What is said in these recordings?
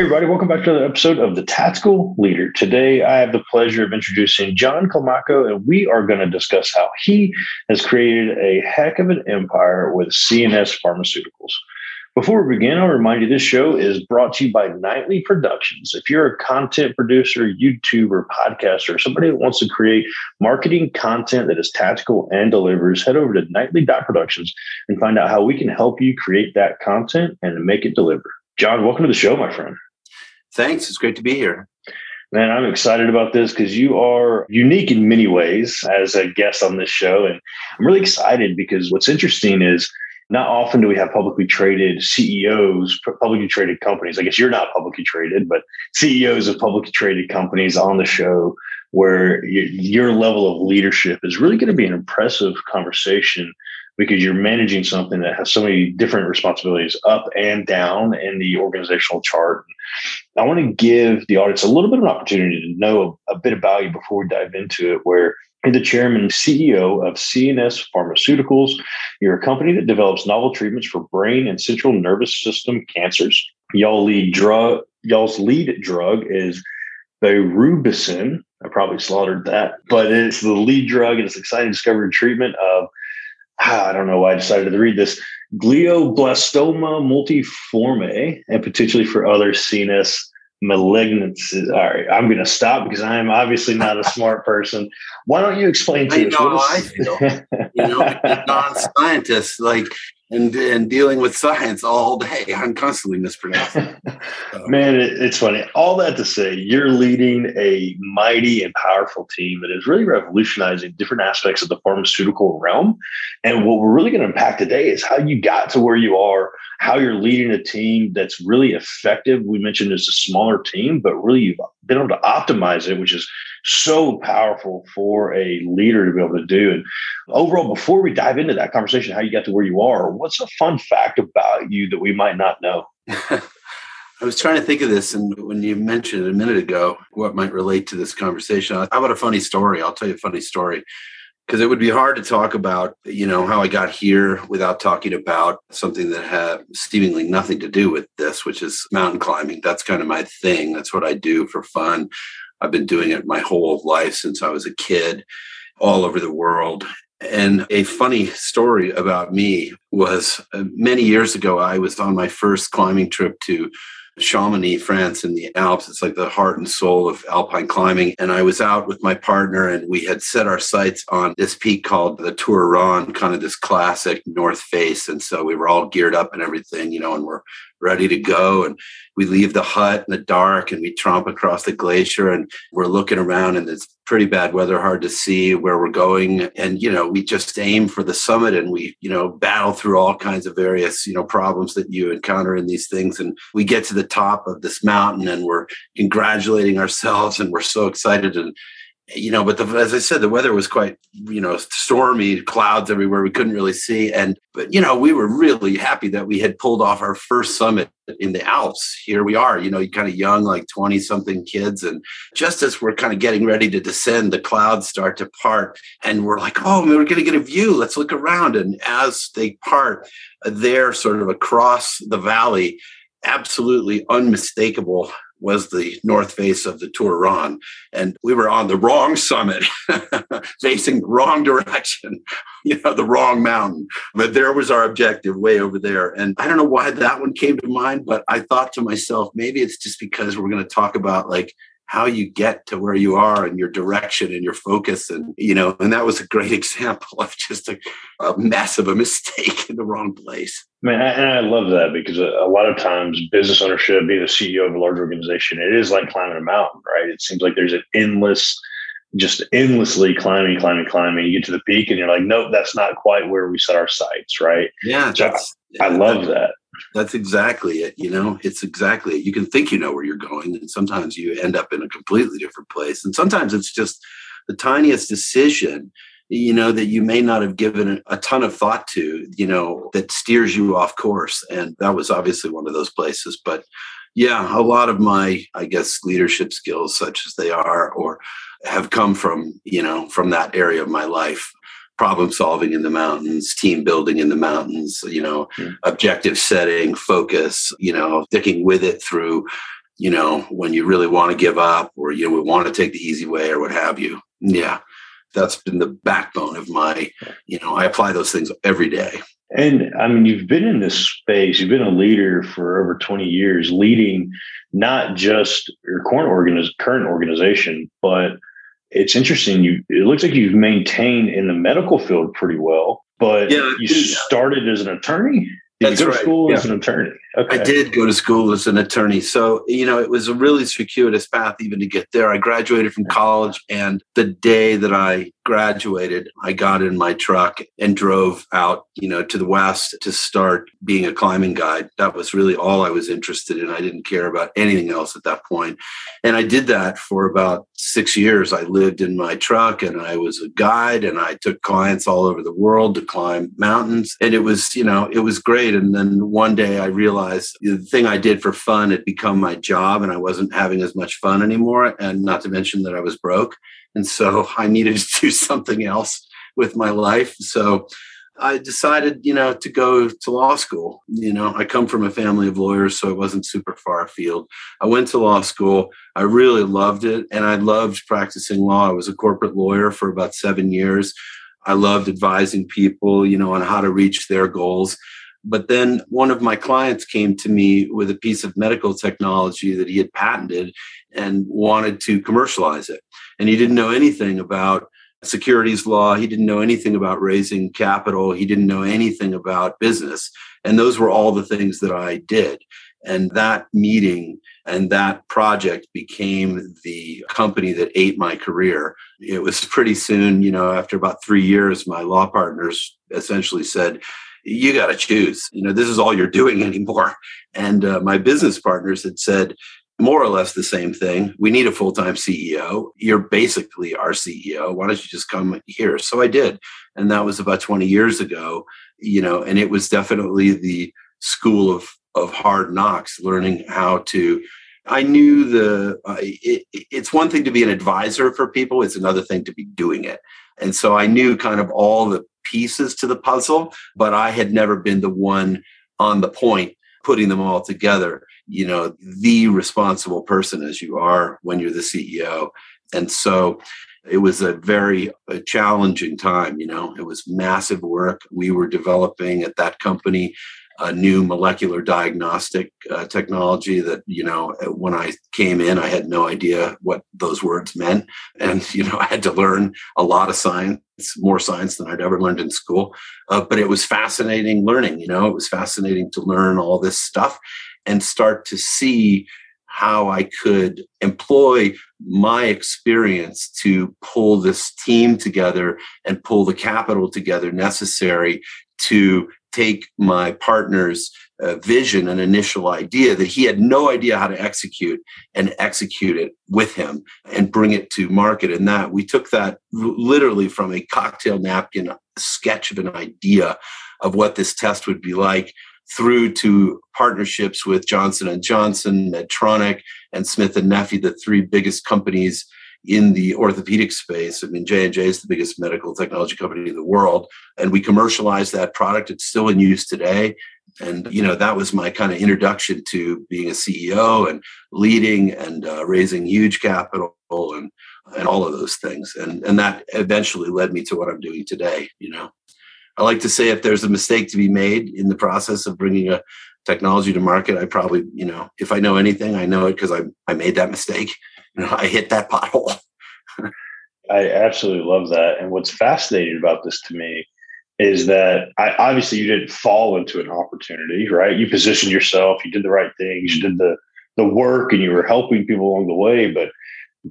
Hey, everybody, welcome back to another episode of The Tactical Leader. Today, I have the pleasure of introducing John Climaco, and we are going to discuss how he has created a heck of an empire with CNS Pharmaceuticals. Before we begin, I'll remind you this show is brought to you by Nightly Productions. If you're a content producer, YouTuber, podcaster, somebody that wants to create marketing content that is tactical and delivers, head over to nightly.productions and find out how we can help you create that content and make it deliver. John, welcome to the show, my friend. Thanks. It's great to be here. Man, I'm excited about this because you are unique in many ways as a guest on this show. And I'm really excited because what's interesting is not often do we have publicly traded CEOs, publicly traded companies. I guess you're not publicly traded, but CEOs of publicly traded companies on the show where your level of leadership is really going to be an impressive conversation because you're managing something that has so many different responsibilities up and down in the organizational chart. I want to give the audience a little bit of an opportunity to know a, a bit about you before we dive into it, where you're the chairman and CEO of CNS Pharmaceuticals. You're a company that develops novel treatments for brain and central nervous system cancers. Y'all lead drug, y'all's lead drug is berubicin. I probably slaughtered that, but it's the lead drug and it's an exciting discovery treatment of I don't know why I decided to read this glioblastoma multiforme and potentially for other CNS malignancies. All right, I'm going to stop because I am obviously not a smart person. Why don't you explain to I us? Know, I feel, you know, non-scientists like and and dealing with science all day. I'm constantly mispronouncing. So. Man, it, it's funny. All that to say, you're leading a mighty and powerful team that is really revolutionizing different aspects of the pharmaceutical realm. And what we're really going to unpack today is how you got to where you are, how you're leading a team that's really effective. We mentioned it's a smaller team, but really you've been able to optimize it, which is so powerful for a leader to be able to do. And overall, before we dive into that conversation, how you got to where you are, what's a fun fact about you that we might not know? I was trying to think of this, and when you mentioned it a minute ago what might relate to this conversation, how about a funny story? I'll tell you a funny story because it would be hard to talk about, you know, how I got here without talking about something that had seemingly nothing to do with this, which is mountain climbing. That's kind of my thing. That's what I do for fun. I've been doing it my whole life since I was a kid, all over the world. And a funny story about me was uh, many years ago, I was on my first climbing trip to Chamonix, France, in the Alps. It's like the heart and soul of alpine climbing. And I was out with my partner, and we had set our sights on this peak called the Tour Ronde, kind of this classic north face. And so we were all geared up and everything, you know, and we're ready to go. And we leave the hut in the dark and we tromp across the glacier and we're looking around and it's pretty bad weather, hard to see where we're going. And, you know, we just aim for the summit and we, you know, battle through all kinds of various, you know, problems that you encounter in these things. And we get to the top of this mountain and we're congratulating ourselves and we're so excited. And you know, but the, as I said, the weather was quite, you know, stormy, clouds everywhere. We couldn't really see. And, but, you know, we were really happy that we had pulled off our first summit in the Alps. Here we are, you know, kind of young, like 20 something kids. And just as we're kind of getting ready to descend, the clouds start to part. And we're like, oh, we're going to get a view. Let's look around. And as they part, there, sort of across the valley, absolutely unmistakable was the north face of the Tour Ronde. And we were on the wrong summit, facing the wrong direction, you know, the wrong mountain. But there was our objective way over there. And I don't know why that one came to mind, but I thought to myself, maybe it's just because we're going to talk about like how you get to where you are and your direction and your focus and you know and that was a great example of just a, a mess of a mistake in the wrong place. Man and i love that because a, lot of times business ownership being a ceo of a large organization it is like climbing a mountain right? It seems like there's an endless just endlessly climbing climbing climbing. You get to the peak and you're like nope that's not quite where we set our sights right? Yeah so I, I love that That's exactly it. You know, it's exactly it. You can think you know where you're going, and sometimes you end up in a completely different place. And sometimes it's just the tiniest decision you know that you may not have given a ton of thought to you know that steers you off course and that was obviously one of those places but yeah a lot of my i guess leadership skills such as they are or have come from you know from that area of my life problem solving in the mountains team building in the mountains you know mm. objective setting focus you know sticking with it through you know when you really want to give up or you know, we want to take the easy way or what have you yeah that's been the backbone of my you know i apply those things every day and i mean you've been in this space you've been a leader for over 20 years leading not just your current, organiz- current organization but it's interesting you it looks like you've maintained in the medical field pretty well but yeah, you started as an attorney did That's you go right. to school yeah. as an attorney? Okay. I did go to school as an attorney. So, you know, it was a really circuitous path even to get there. I graduated from college, and the day that I graduated, I got in my truck and drove out, you know, to the west to start being a climbing guide. That was really all I was interested in. I didn't care about anything else at that point. And I did that for about six years. I lived in my truck and I was a guide and I took clients all over the world to climb mountains. And it was, you know, it was great. And then one day I realized the thing I did for fun had become my job and I wasn't having as much fun anymore. And not to mention that I was broke. And so I needed to do something else with my life. So I decided, you know, to go to law school. You know, I come from a family of lawyers, so it wasn't super far afield. I went to law school. I really loved it, and I loved practicing law. I was a corporate lawyer for about seven years. I loved advising people, you know, on how to reach their goals. But then one of my clients came to me with a piece of medical technology that he had patented and wanted to commercialize it. And he didn't know anything about securities law. He didn't know anything about raising capital. He didn't know anything about business. And those were all the things that I did. And that meeting and that project became the company that ate my career. It was pretty soon, you know, after about three years, my law partners essentially said, you got to choose. You know, this is all you're doing anymore. And uh, my business partners had said, more or less the same thing. We need a full time CEO. You're basically our CEO. Why don't you just come here? So I did. And that was about 20 years ago, you know, and it was definitely the school of, of hard knocks, learning how to. I knew the, uh, it, it's one thing to be an advisor for people, it's another thing to be doing it. And so I knew kind of all the pieces to the puzzle, but I had never been the one on the point putting them all together. You know the responsible person as you are when you're the ceo and so it was a very a challenging time you know. It was massive work. We were developing at that company a new molecular diagnostic uh, technology that you know when i came in i had no idea what those words meant. And you know i had to learn a lot of science more science than i'd ever learned in school. Uh, but it was fascinating learning you know it was fascinating to learn all this stuff and start to see how I could employ my experience to pull this team together and pull the capital together necessary to take my partner's uh, vision and initial idea that he had no idea how to execute and execute it with him and bring it to market. And that we took that literally from a cocktail napkin sketch of an idea of what this test would be like through to partnerships with Johnson and Johnson, Medtronic, and Smith and Nephew, the three biggest companies in the orthopedic space. I mean, J and J is the biggest medical technology company in the world, and we commercialized that product. It's still in use today. And you know that was my kind of introduction to being a CEO and leading and uh, raising huge capital and and all of those things. And and that eventually led me to what I'm doing today. You know. I like to say if there's a mistake to be made in the process of bringing a technology to market, I probably, you know, if I know anything, I know it because I I made that mistake. You know, I hit that pothole. I absolutely love that. And what's fascinating about this to me is that I, obviously you didn't fall into an opportunity, right? You positioned yourself, you did the right things, you did the the work, and you were helping people along the way. But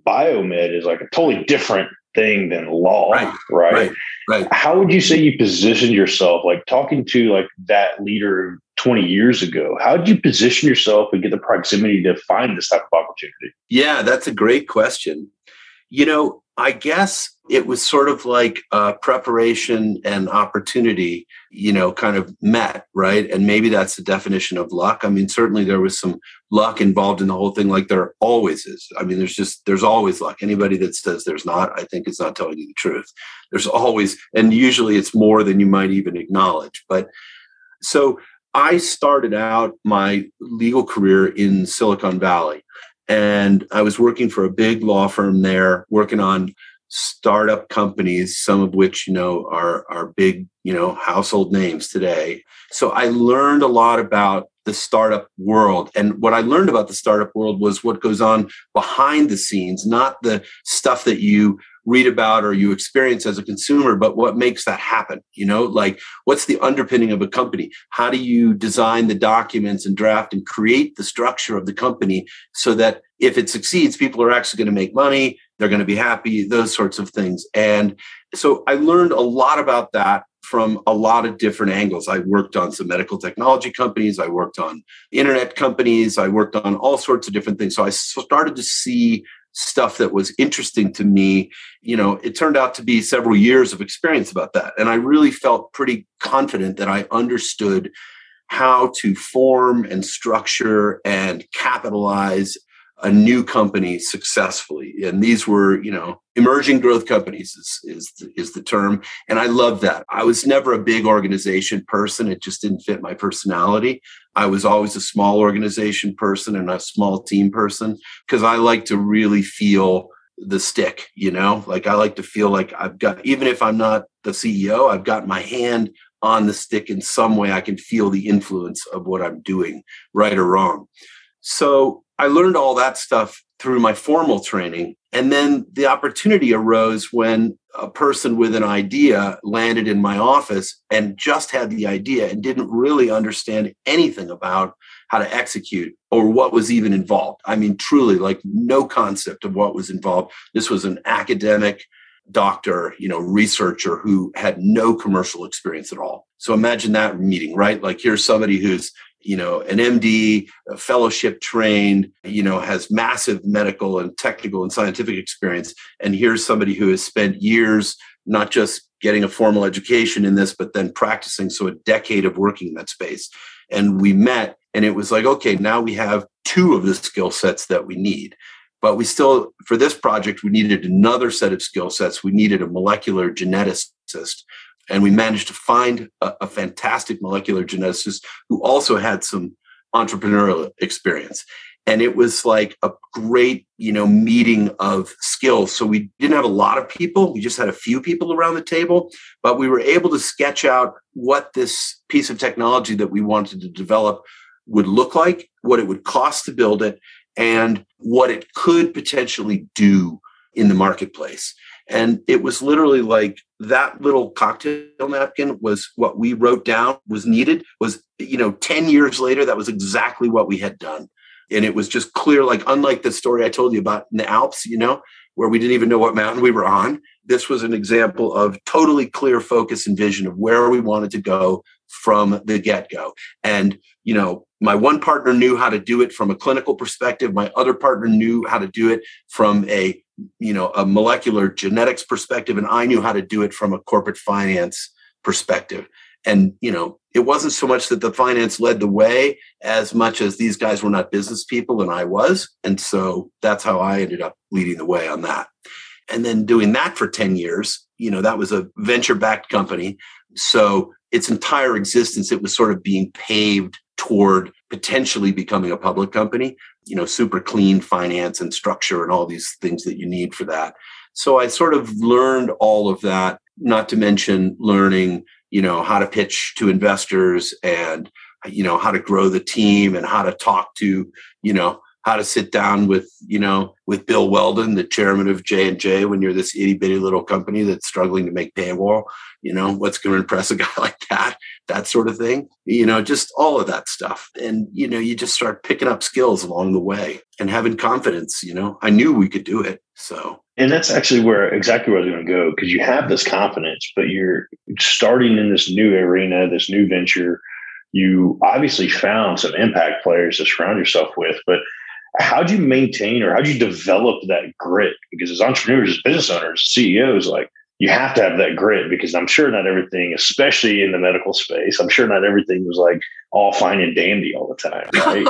biomed is like a totally different thing than law, right? Right. right. Right. How would you say you positioned yourself, like talking to like that leader 20 years ago. How did you position yourself and get the proximity to find this type of opportunity? Yeah, that's a great question. You know, I guess it was sort of like uh, preparation and opportunity, you know, kind of met, right? And maybe that's the definition of luck. I mean, certainly there was some luck involved in the whole thing, like there always is. I mean, there's just, there's always luck. Anybody that says there's not, I think is not telling you the truth. There's always, and usually it's more than you might even acknowledge. But so I started out my legal career in Silicon Valley. And I was working for a big law firm there, working on startup companies, some of which, you know, are, are big, you know, household names today. So I learned a lot about the startup world. And what I learned about the startup world was what goes on behind the scenes, not the stuff that you read about or you experience as a consumer, but what makes that happen? You know, like what's the underpinning of a company? How do you design the documents and draft and create the structure of the company so that if it succeeds, people are actually going to make money, they're going to be happy, those sorts of things. And so I learned a lot about that from a lot of different angles. I worked on some medical technology companies, I worked on internet companies, I worked on all sorts of different things. So I started to see stuff that was interesting to me. You know it turned out to be several years of experience about that. And i really felt pretty confident that i understood how to form and structure and capitalize a new company successfully. And these were you know emerging growth companies is is is the term. And i love that. I was never a big organization person. It just didn't fit my personality. I was always a small organization person and a small team person because i like to really feel the stick you know? Like i like to feel like i've got even if i'm not the ceo i've got my hand on the stick in some way. I can feel the influence of what i'm doing right or wrong so I learned all that stuff through my formal training. And then the opportunity arose when a person with an idea landed in my office and just had the idea and didn't really understand anything about how to execute or what was even involved. I mean, truly, like no concept of what was involved. This was an academic doctor, you know, researcher who had no commercial experience at all. So imagine that meeting, right? Like here's somebody who's you know, an MD, fellowship trained, you know, has massive medical and technical and scientific experience. And here's somebody who has spent years not just getting a formal education in this, but then practicing. So a decade of working in that space. And we met, and it was like, okay, now we have two of the skill sets that we need. But we still, for this project, we needed another set of skill sets. We needed a molecular geneticist and we managed to find a, a fantastic molecular geneticist who also had some entrepreneurial experience. And it was like a great you know meeting of skills. So we didn't have a lot of people. We just had a few people around the table but we were able to sketch out what this piece of technology that we wanted to develop would look like what it would cost to build it and what it could potentially do in the marketplace. And it was literally like that little cocktail napkin was what we wrote down was needed was, you know, 10 years later, that was exactly what we had done. And it was just clear, like, unlike the story I told you about in the Alps, you know, where we didn't even know what mountain we were on. This was an example of totally clear focus and vision of where we wanted to go from the get go. And, you know, my one partner knew how to do it from a clinical perspective. My other partner knew how to do it from a you know a molecular genetics perspective and i knew how to do it from a corporate finance perspective. And you know it wasn't so much that the finance led the way as much as these guys were not business people and i was. And so that's how i ended up leading the way on that. And then doing that for 10 years you know that was a venture backed company. So its entire existence it was sort of being paved toward potentially becoming a public company you know super clean finance and structure and all these things that you need for that. So i sort of learned all of that not to mention learning you know how to pitch to investors and you know how to grow the team and how to talk to you know how to sit down with you know with Bill Weldon, the chairman of J and J, when you're this itty bitty little company that's struggling to make paywall. You know what's going to impress a guy like that, that sort of thing. You know, just all of that stuff, and you know, you just start picking up skills along the way and having confidence. You know, I knew we could do it, so. And that's actually where exactly where I was going to go because you have this confidence, but you're starting in this new arena, this new venture You obviously found some impact players to surround yourself with, but how do you maintain or how do you develop that grit? Because as entrepreneurs, as business owners, CEOs, like you have to have that grit because I'm sure not everything, especially in the medical space, I'm sure not everything was like all fine and dandy all the time, right?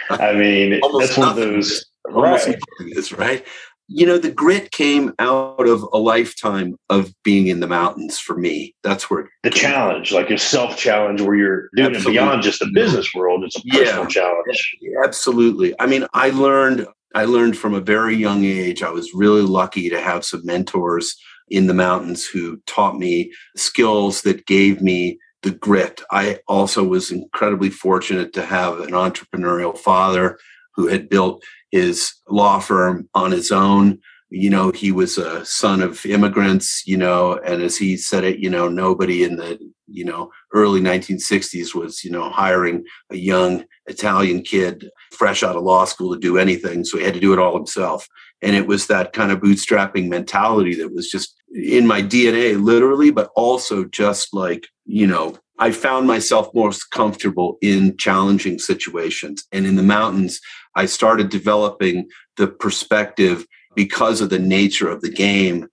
I mean, that's one of those. Right. Is, right you know the grit came out of a lifetime of being in the mountains for me. That's where the challenge like a self challenge where you're doing absolutely. it beyond just the business world it's a personal yeah, challenge absolutely. I mean i learned i learned from a very young age i was really lucky to have some mentors in the mountains who taught me skills that gave me the grit. I also was incredibly fortunate to have an entrepreneurial father who had built his law firm on his own. You know, he was a son of immigrants, you know, and as he said it, you know, nobody in the, you know, early 1960s was, you know, hiring a young Italian kid fresh out of law school to do anything. So he had to do it all himself. And it was that kind of bootstrapping mentality that was just in my DNA, literally, but also just like, you know, I found myself most comfortable in challenging situations. And in the mountains, I started developing the perspective because of the nature of the game,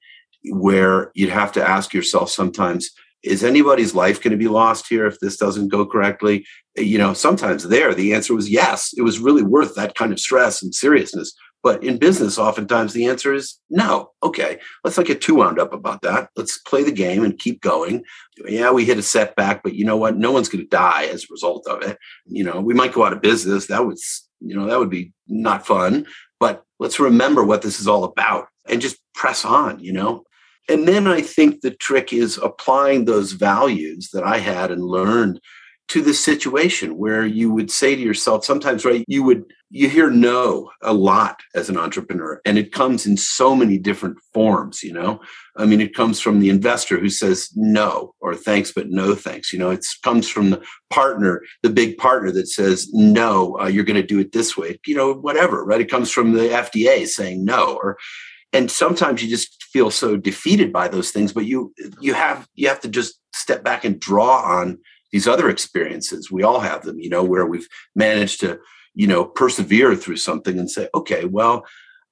where you'd have to ask yourself sometimes, is anybody's life going to be lost here if this doesn't go correctly? You know, sometimes there, the answer was yes. It was really worth that kind of stress and seriousness. But in business, oftentimes the answer is no. Okay, let's not get too wound up about that. Let's play the game and keep going. Yeah, we hit a setback, but you know what? No one's going to die as a result of it. You know, we might go out of business. That was, you know, that would be not fun. But let's remember what this is all about and just press on, you know? And then I think the trick is applying those values that I had and learned to the situation where you would say to yourself sometimes right you would you hear no a lot as an entrepreneur and it comes in so many different forms you know? I mean it comes from the investor who says no or thanks but no thanks you know? It comes from the partner the big partner that says no uh, you're going to do it this way you know whatever right? It comes from the fda saying no or and sometimes you just feel so defeated by those things but you you have you have to just step back and draw on these other experiences we all have them you know where we've managed to you know persevere through something and say okay well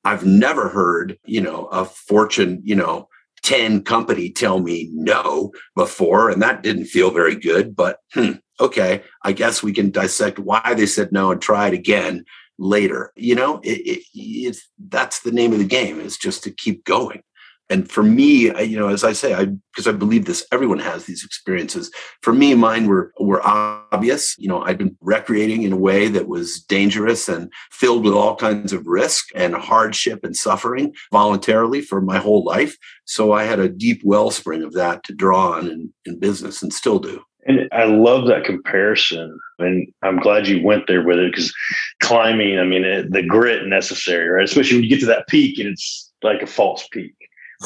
i've never heard you know a fortune you know 10 company tell me no before and that didn't feel very good but hmm, okay i guess we can dissect why they said no and try it again later. You know it, it, that's the name of the game is just to keep going and for me I, you know as i say i because i believe this everyone has these experiences. For me mine were were obvious. You know i'd been recreating in a way that was dangerous and filled with all kinds of risk and hardship and suffering voluntarily for my whole life. So i had a deep wellspring of that to draw on in, in business and still do. And I love that comparison. And I'm glad you went there with it because climbing, I mean, it, the grit necessary, right? Especially when you get to that peak and it's like a false peak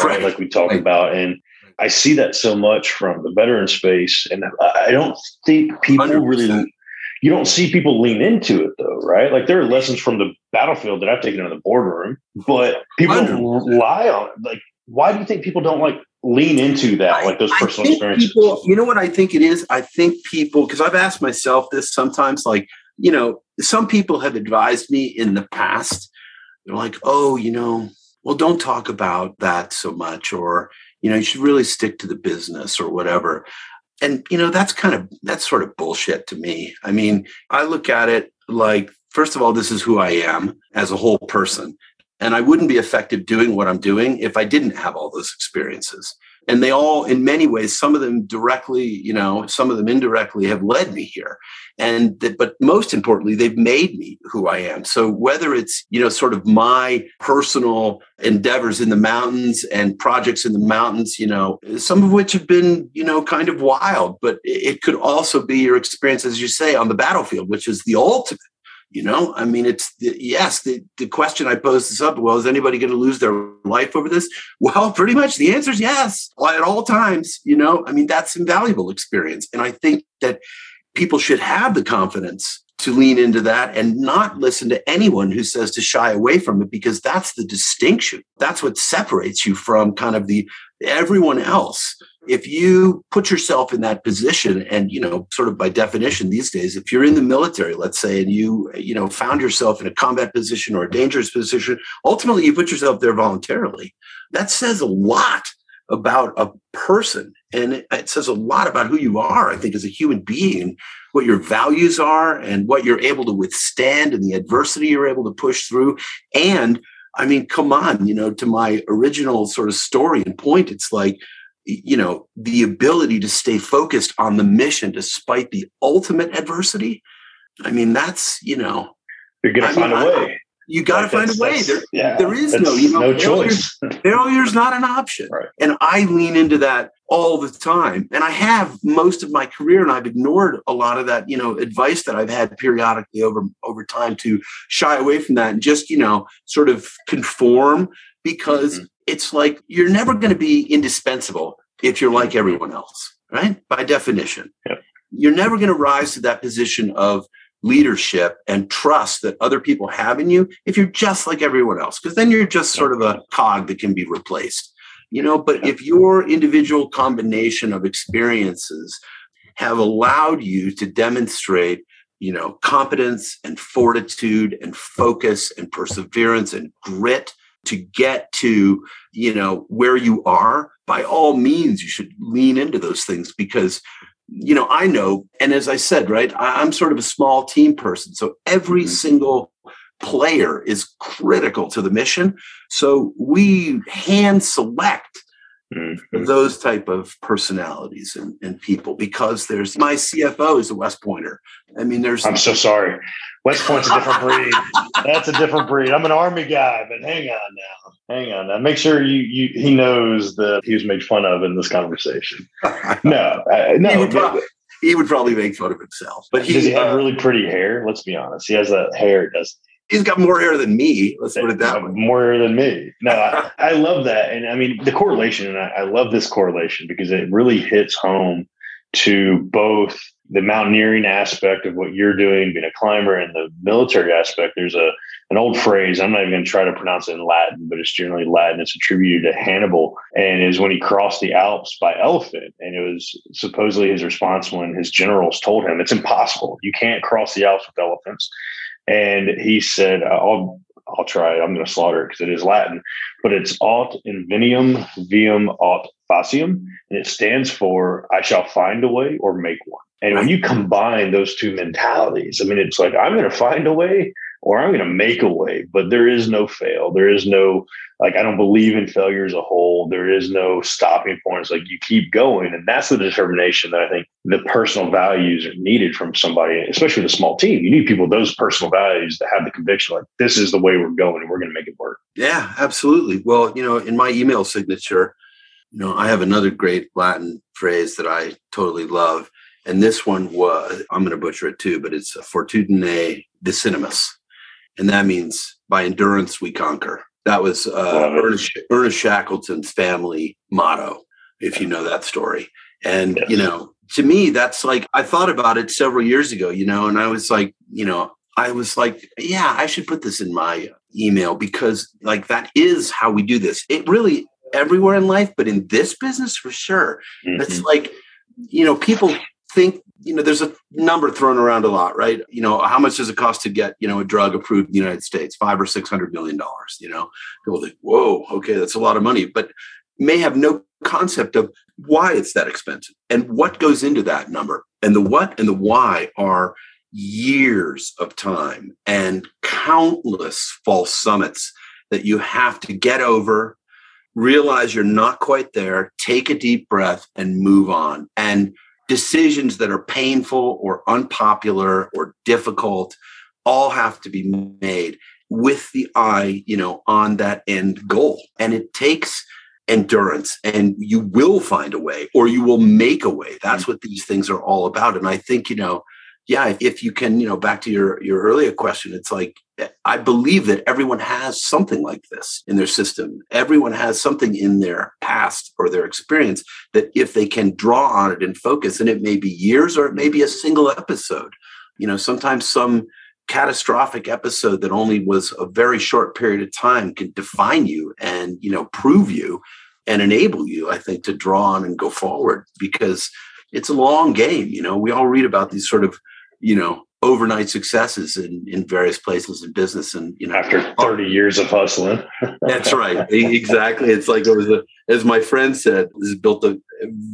right? Like we talked right. about. And I see that so much from the veteran space. And I don't think people 100%. really, you don't see people lean into it though, right? Like there are lessons from the battlefield that I've taken in the boardroom, but people rely on it. Like, why do you think people don't like lean into that, like those personal experiences? People, you know what I think it is? I think people, because I've asked myself this sometimes, like, you know, some people have advised me in the past. They're like, oh, you know, well, don't talk about that so much, or, you know, you should really stick to the business or whatever. And, you know, that's kind of, that's sort of bullshit to me. I mean, I look at it like, first of all, this is who I am as a whole person. And I wouldn't be effective doing what I'm doing if I didn't have all those experiences. And they all in many ways some of them directly you know some of them indirectly have led me here. And that, but most importantly they've made me who i am. So whether it's you know sort of my personal endeavors in the mountains and projects in the mountains you know some of which have been you know kind of wild but it could also be your experience as you say on the battlefield which is the ultimate you know, I mean, it's the, yes. The, the question I posed this up. Well, is anybody going to lose their life over this? Well, pretty much the answer is yes, at all times. You know, I mean, that's invaluable experience, and I think that people should have the confidence to lean into that and not listen to anyone who says to shy away from it because that's the distinction. That's what separates you from kind of the everyone else if you put yourself in that position and you know sort of by definition these days if you're in the military let's say and you you know found yourself in a combat position or a dangerous position ultimately you put yourself there voluntarily. That says a lot about a person and it, says a lot about who you are i think as a human being what your values are and what you're able to withstand and the adversity you're able to push through. And I mean, come on, you know, to my original sort of story and point, it's like, you know, the ability to stay focused on the mission despite the ultimate adversity. I mean, that's, you know, you're going to find mean, a way. You got to like find a way. There, yeah, there is no, you know, no choice. Failure is not an option. Right. And I lean into that all the time. And I have most of my career, and I've ignored a lot of that, you know, advice that I've had periodically over over time to shy away from that and just, you know, sort of conform because mm-hmm. it's like you're never going to be indispensable if you're like everyone else, right? By definition. Yep. You're never going to rise to that position of leadership and trust that other people have in you if you're just like everyone else because then you're just sort of a cog that can be replaced you know? But if your individual combination of experiences have allowed you to demonstrate you know competence and fortitude and focus and perseverance and grit to get to you know where you are by all means you should lean into those things because you know, I know, and as I said, right, I'm sort of a small team person. So every mm-hmm. single player is critical to the mission. So we hand select mm-hmm. those type of personalities and, and, people because there's my CFO is a West Pointer. I mean, there's I'm so sorry. West Point's a different breed. That's a different breed. I'm an army guy, but hang on now. Hang on now. Make sure you you he knows that he was made fun of in this conversation. No, uh, no. He would, probably, he would, probably, make fun of himself. But he, does he have uh, really pretty hair? Let's be honest. He has that hair, doesn't he's got more hair than me. Let's put it that way. More hair than me. No, I, I, love that. And I mean, the correlation, and I, I, love this correlation because it really hits home to both the mountaineering aspect of what you're doing, being a climber, and the military aspect. There's a an old phrase. I'm not even going to try to pronounce it in Latin, but it's generally Latin. It's attributed to Hannibal, and is when he crossed the Alps by elephant. And it was supposedly his response when his generals told him, "It's impossible. You can't cross the Alps with elephants." And he said, "I'll I'll try. It. I'm going to slaughter it because it is Latin, but it's aut invenium vium aut facium, and it stands for I shall find a way or make one. And when you combine those two mentalities, I mean, it's like I'm going to find a way or I'm going to make a way, but there is no fail. There is no, like, I don't believe in failure as a whole. There is no stopping points. Like, you keep going. And that's the determination that I think the personal values are needed from somebody, especially with a small team. You need people with those personal values that have the conviction, like, this is the way we're going and we're going to make it work. Yeah, absolutely. Well, you know, in my email signature, you know, I have another great Latin phrase that I totally love. And this one was, I'm going to butcher it too, but it's fortitudine vicinimus. And that means by endurance we conquer. That was uh, Ernest, Ernest Shackleton's family motto, if you know that story. And, yes. you know, to me, that's like, I thought about it several years ago, you know, and I was like, you know, I was like, yeah, I should put this in my email because, like, that is how we do this. It really everywhere in life, but in this business for sure. Mm-hmm. It's like, you know, people think, you know, there's a number thrown around a lot, right? You know, how much does it cost to get, you know, a drug approved in the United States? Five or six hundred million dollars, you know. People think, whoa, okay, that's a lot of money, but may have no concept of why it's that expensive and what goes into that number. And the what and the why are years of time and countless false summits that you have to get over realize you're not quite there, take a deep breath and move on. And decisions that are painful or unpopular or difficult all have to be made with the eye, you know, on that end goal. And it takes endurance and you will find a way or you will make a way. That's mm-hmm. what these things are all about. And I think, you know, yeah, if you can, you know, back to your your earlier question, it's like I believe that everyone has something like this in their system. Everyone has something in their past or their experience that if they can draw on it and focus, and it may be years or it may be a single episode. You know, sometimes some catastrophic episode that only was a very short period of time can define you and, you know, prove you and enable you, I think, to draw on and go forward because it's a long game. You know, we all read about these sort of, you know, overnight successes in, in various places in business and you know. After 30 years of hustling. That's right. Exactly. It's like it was a as my friend said this built a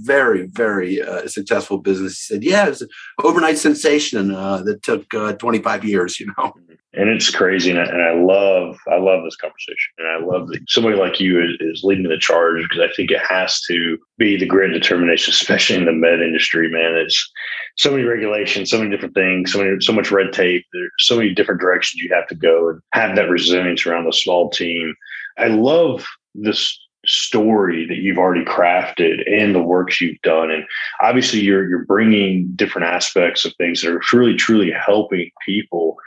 very very uh, successful business. He said yeah it was an overnight sensation uh, that took uh, 25 years you know and it's crazy and I, and I, love i love this conversation and i love that somebody like you is, is leading the charge because i think it has to be the grit and determination especially in the med industry man. It's so many regulations so many different things so many so much red tape. There's so many different directions you have to go and have that resilience around the small team. I love this story that you've already crafted and the works you've done and obviously you're you're bringing different aspects of things that are truly truly helping people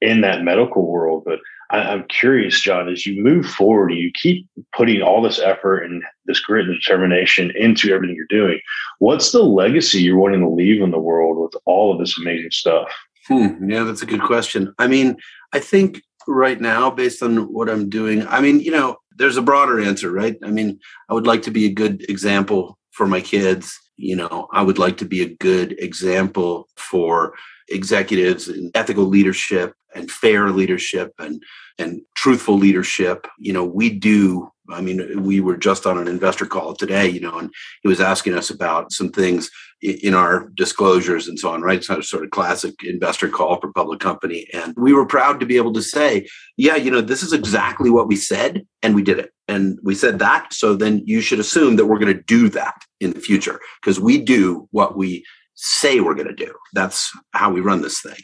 in that medical world. But I, am curious, John, as you move forward, you keep putting all this effort and this grit and determination into everything you're doing. What's the legacy you're wanting to leave in the world with all of this amazing stuff? Hmm, yeah, that's a good question. I mean, I think right now, based on what I'm doing, I mean, you know, there's a broader answer, right? I mean, I would like to be a good example for my kids. You know, I would like to be a good example for executives and ethical leadership and fair leadership and and truthful leadership. You know we do i mean we were just on an investor call today you know and he was asking us about some things in our disclosures and so on right? It's not a sort of classic investor call for public company. And we were proud to be able to say yeah you know this is exactly what we said and we did it. And we said that so then you should assume that we're going to do that in the future because we do what we say we're going to do that's how we run this thing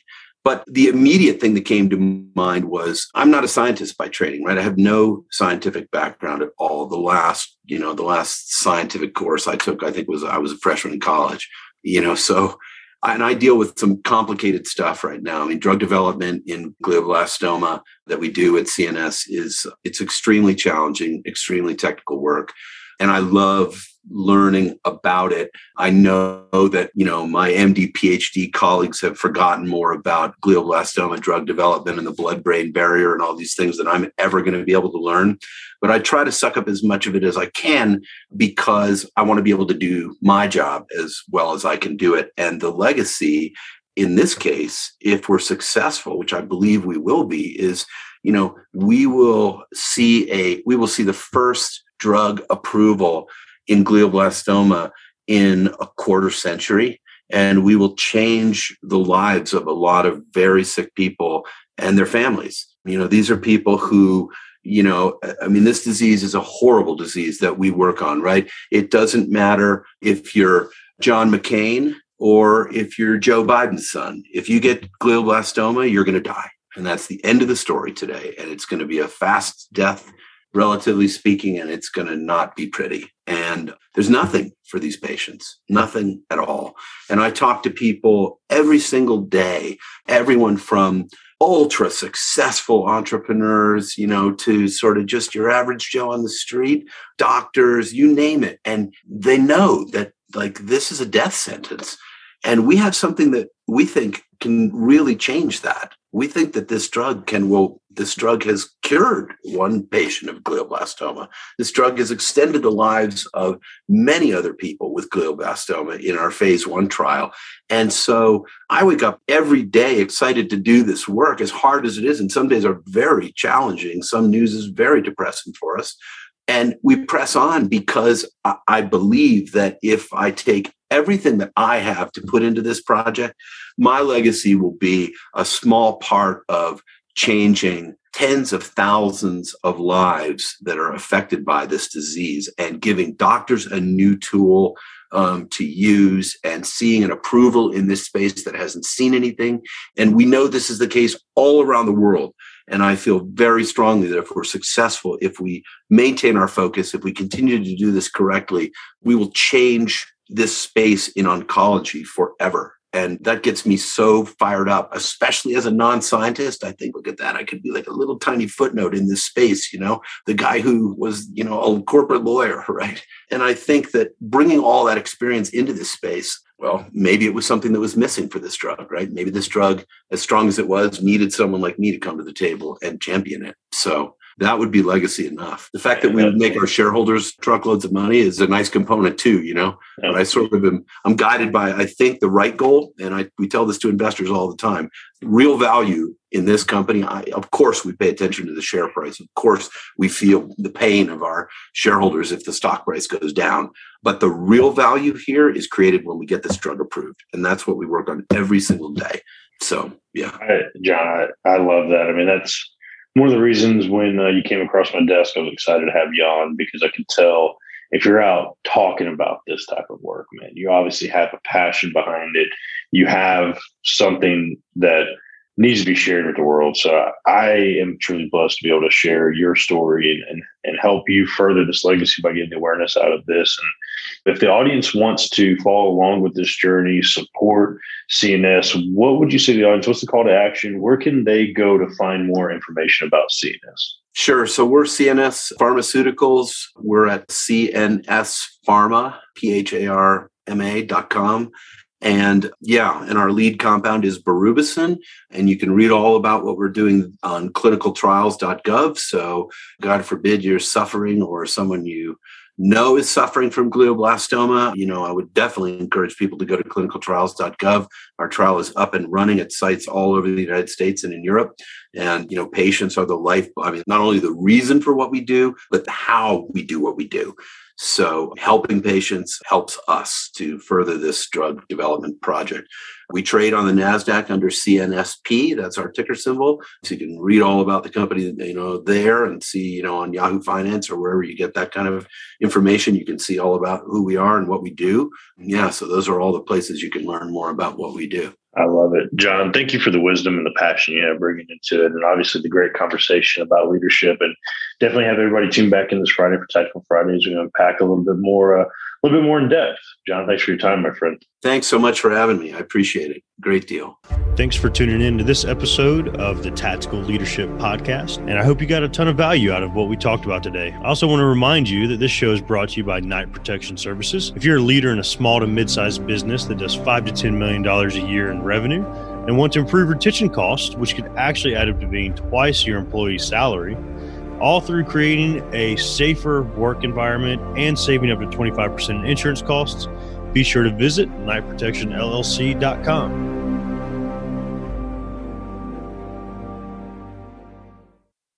but the immediate thing that came to mind was I'm not a scientist by training, right? I have no scientific background at all. The last, you know, the last scientific course I took, I think was I was a freshman in college, you know, so and I deal with some complicated stuff right now. I mean, drug development in glioblastoma that we do at CNS is it's extremely challenging, extremely technical work. And I love learning about it. I know that, you know, my MD PhD colleagues have forgotten more about glioblastoma drug development and the blood brain barrier and all these things that I'm ever going to be able to learn. But I try to suck up as much of it as I can because I want to be able to do my job as well as I can do it. And the legacy in this case, if we're successful, which I believe we will be, is, you know, we will see a, we will see the first drug approval in glioblastoma in a quarter century. And we will change the lives of a lot of very sick people and their families. You know, these are people who, you know, I mean, this disease is a horrible disease that we work on, right? It doesn't matter if you're John McCain or if you're Joe Biden's son. If you get glioblastoma, you're going to die. And that's the end of the story today. And it's going to be a fast death relatively speaking, and it's going to not be pretty. And there's nothing for these patients, nothing at all. And I talk to people every single day, everyone from ultra successful entrepreneurs, you know, to sort of just your average Joe on the street, doctors, you name it. And they know that like this is a death sentence. And we have something that we think can really change that. We think that this drug can, well, this drug has cured one patient of glioblastoma. This drug has extended the lives of many other people with glioblastoma in our phase one trial. And so I wake up every day excited to do this work, as hard as it is. And some days are very challenging. Some news is very depressing for us. And we press on because I believe that if I take everything that I have to put into this project, my legacy will be a small part of changing tens of thousands of lives that are affected by this disease and giving doctors a new tool um, to use and seeing an approval in this space that hasn't seen anything. And we know this is the case all around the world. And I feel very strongly that if we're successful, if we maintain our focus, if we continue to do this correctly, we will change this space in oncology forever. And that gets me so fired up, especially as a non scientist. I think, look at that. I could be like a little tiny footnote in this space, you know, the guy who was, you know, a corporate lawyer, right? And I think that bringing all that experience into this space, well, maybe it was something that was missing for this drug, right? Maybe this drug, as strong as it was, needed someone like me to come to the table and champion it. So that would be legacy enough. The fact that we would make our shareholders truckloads of money is a nice component too, you know. But I sort of am I'm guided by I think the right goal, and I we tell this to investors all the time. Real value in this company, I, of course, we pay attention to the share price. Of course, we feel the pain of our shareholders if the stock price goes down. But the real value here is created when we get this drug approved, and that's what we work on every single day. So, yeah, I, John, I, I love that. I mean, that's one of the reasons when uh, you came across my desk, I was excited to have you on because I could tell if you're out talking about this type of work, man, you obviously have a passion behind it. You have something that needs to be shared with the world. So I am truly blessed to be able to share your story and, and, and help you further this legacy by getting the awareness out of this. And if the audience wants to follow along with this journey, support CNS, what would you say to the audience? What's the call to action? Where can they go to find more information about CNS? Sure. So we're CNS Pharmaceuticals. We're at CNS Pharma, P H A R M A dot com. And yeah, and our lead compound is berubicin. And you can read all about what we're doing on clinicaltrials.gov. So, God forbid you're suffering or someone you know is suffering from glioblastoma, you know, I would definitely encourage people to go to clinicaltrials.gov. Our trial is up and running at sites all over the United States and in Europe. And, you know, patients are the life, I mean, not only the reason for what we do, but how we do what we do. So helping patients helps us to further this drug development project. We trade on the NASDAQ under CNSP. That's our ticker symbol. So you can read all about the company, you know, there and see, you know, on Yahoo Finance or wherever you get that kind of information. You can see all about who we are and what we do. yeah, so those are all the places you can learn more about what we do. I love it. John, thank you for the wisdom and the passion you have bringing into it. And obviously the great conversation about leadership. And definitely have everybody tune back in this Friday for Tactical Fridays. We're going to unpack a little bit more, uh, a little bit more in depth. John, thanks for your time, my friend. Thanks so much for having me. I appreciate it. Great deal. Thanks for tuning in to this episode of the Tactical Leadership Podcast. And I hope you got a ton of value out of what we talked about today. I also want to remind you that this show is brought to you by Knight Protection Services. If you're a leader in a small to mid-sized business that does five to $10 million a year in revenue and want to improve retention costs, which could actually add up to being twice your employee's salary, all through creating a safer work environment and saving up to 25% in insurance costs, be sure to visit knightprotectionllc.com.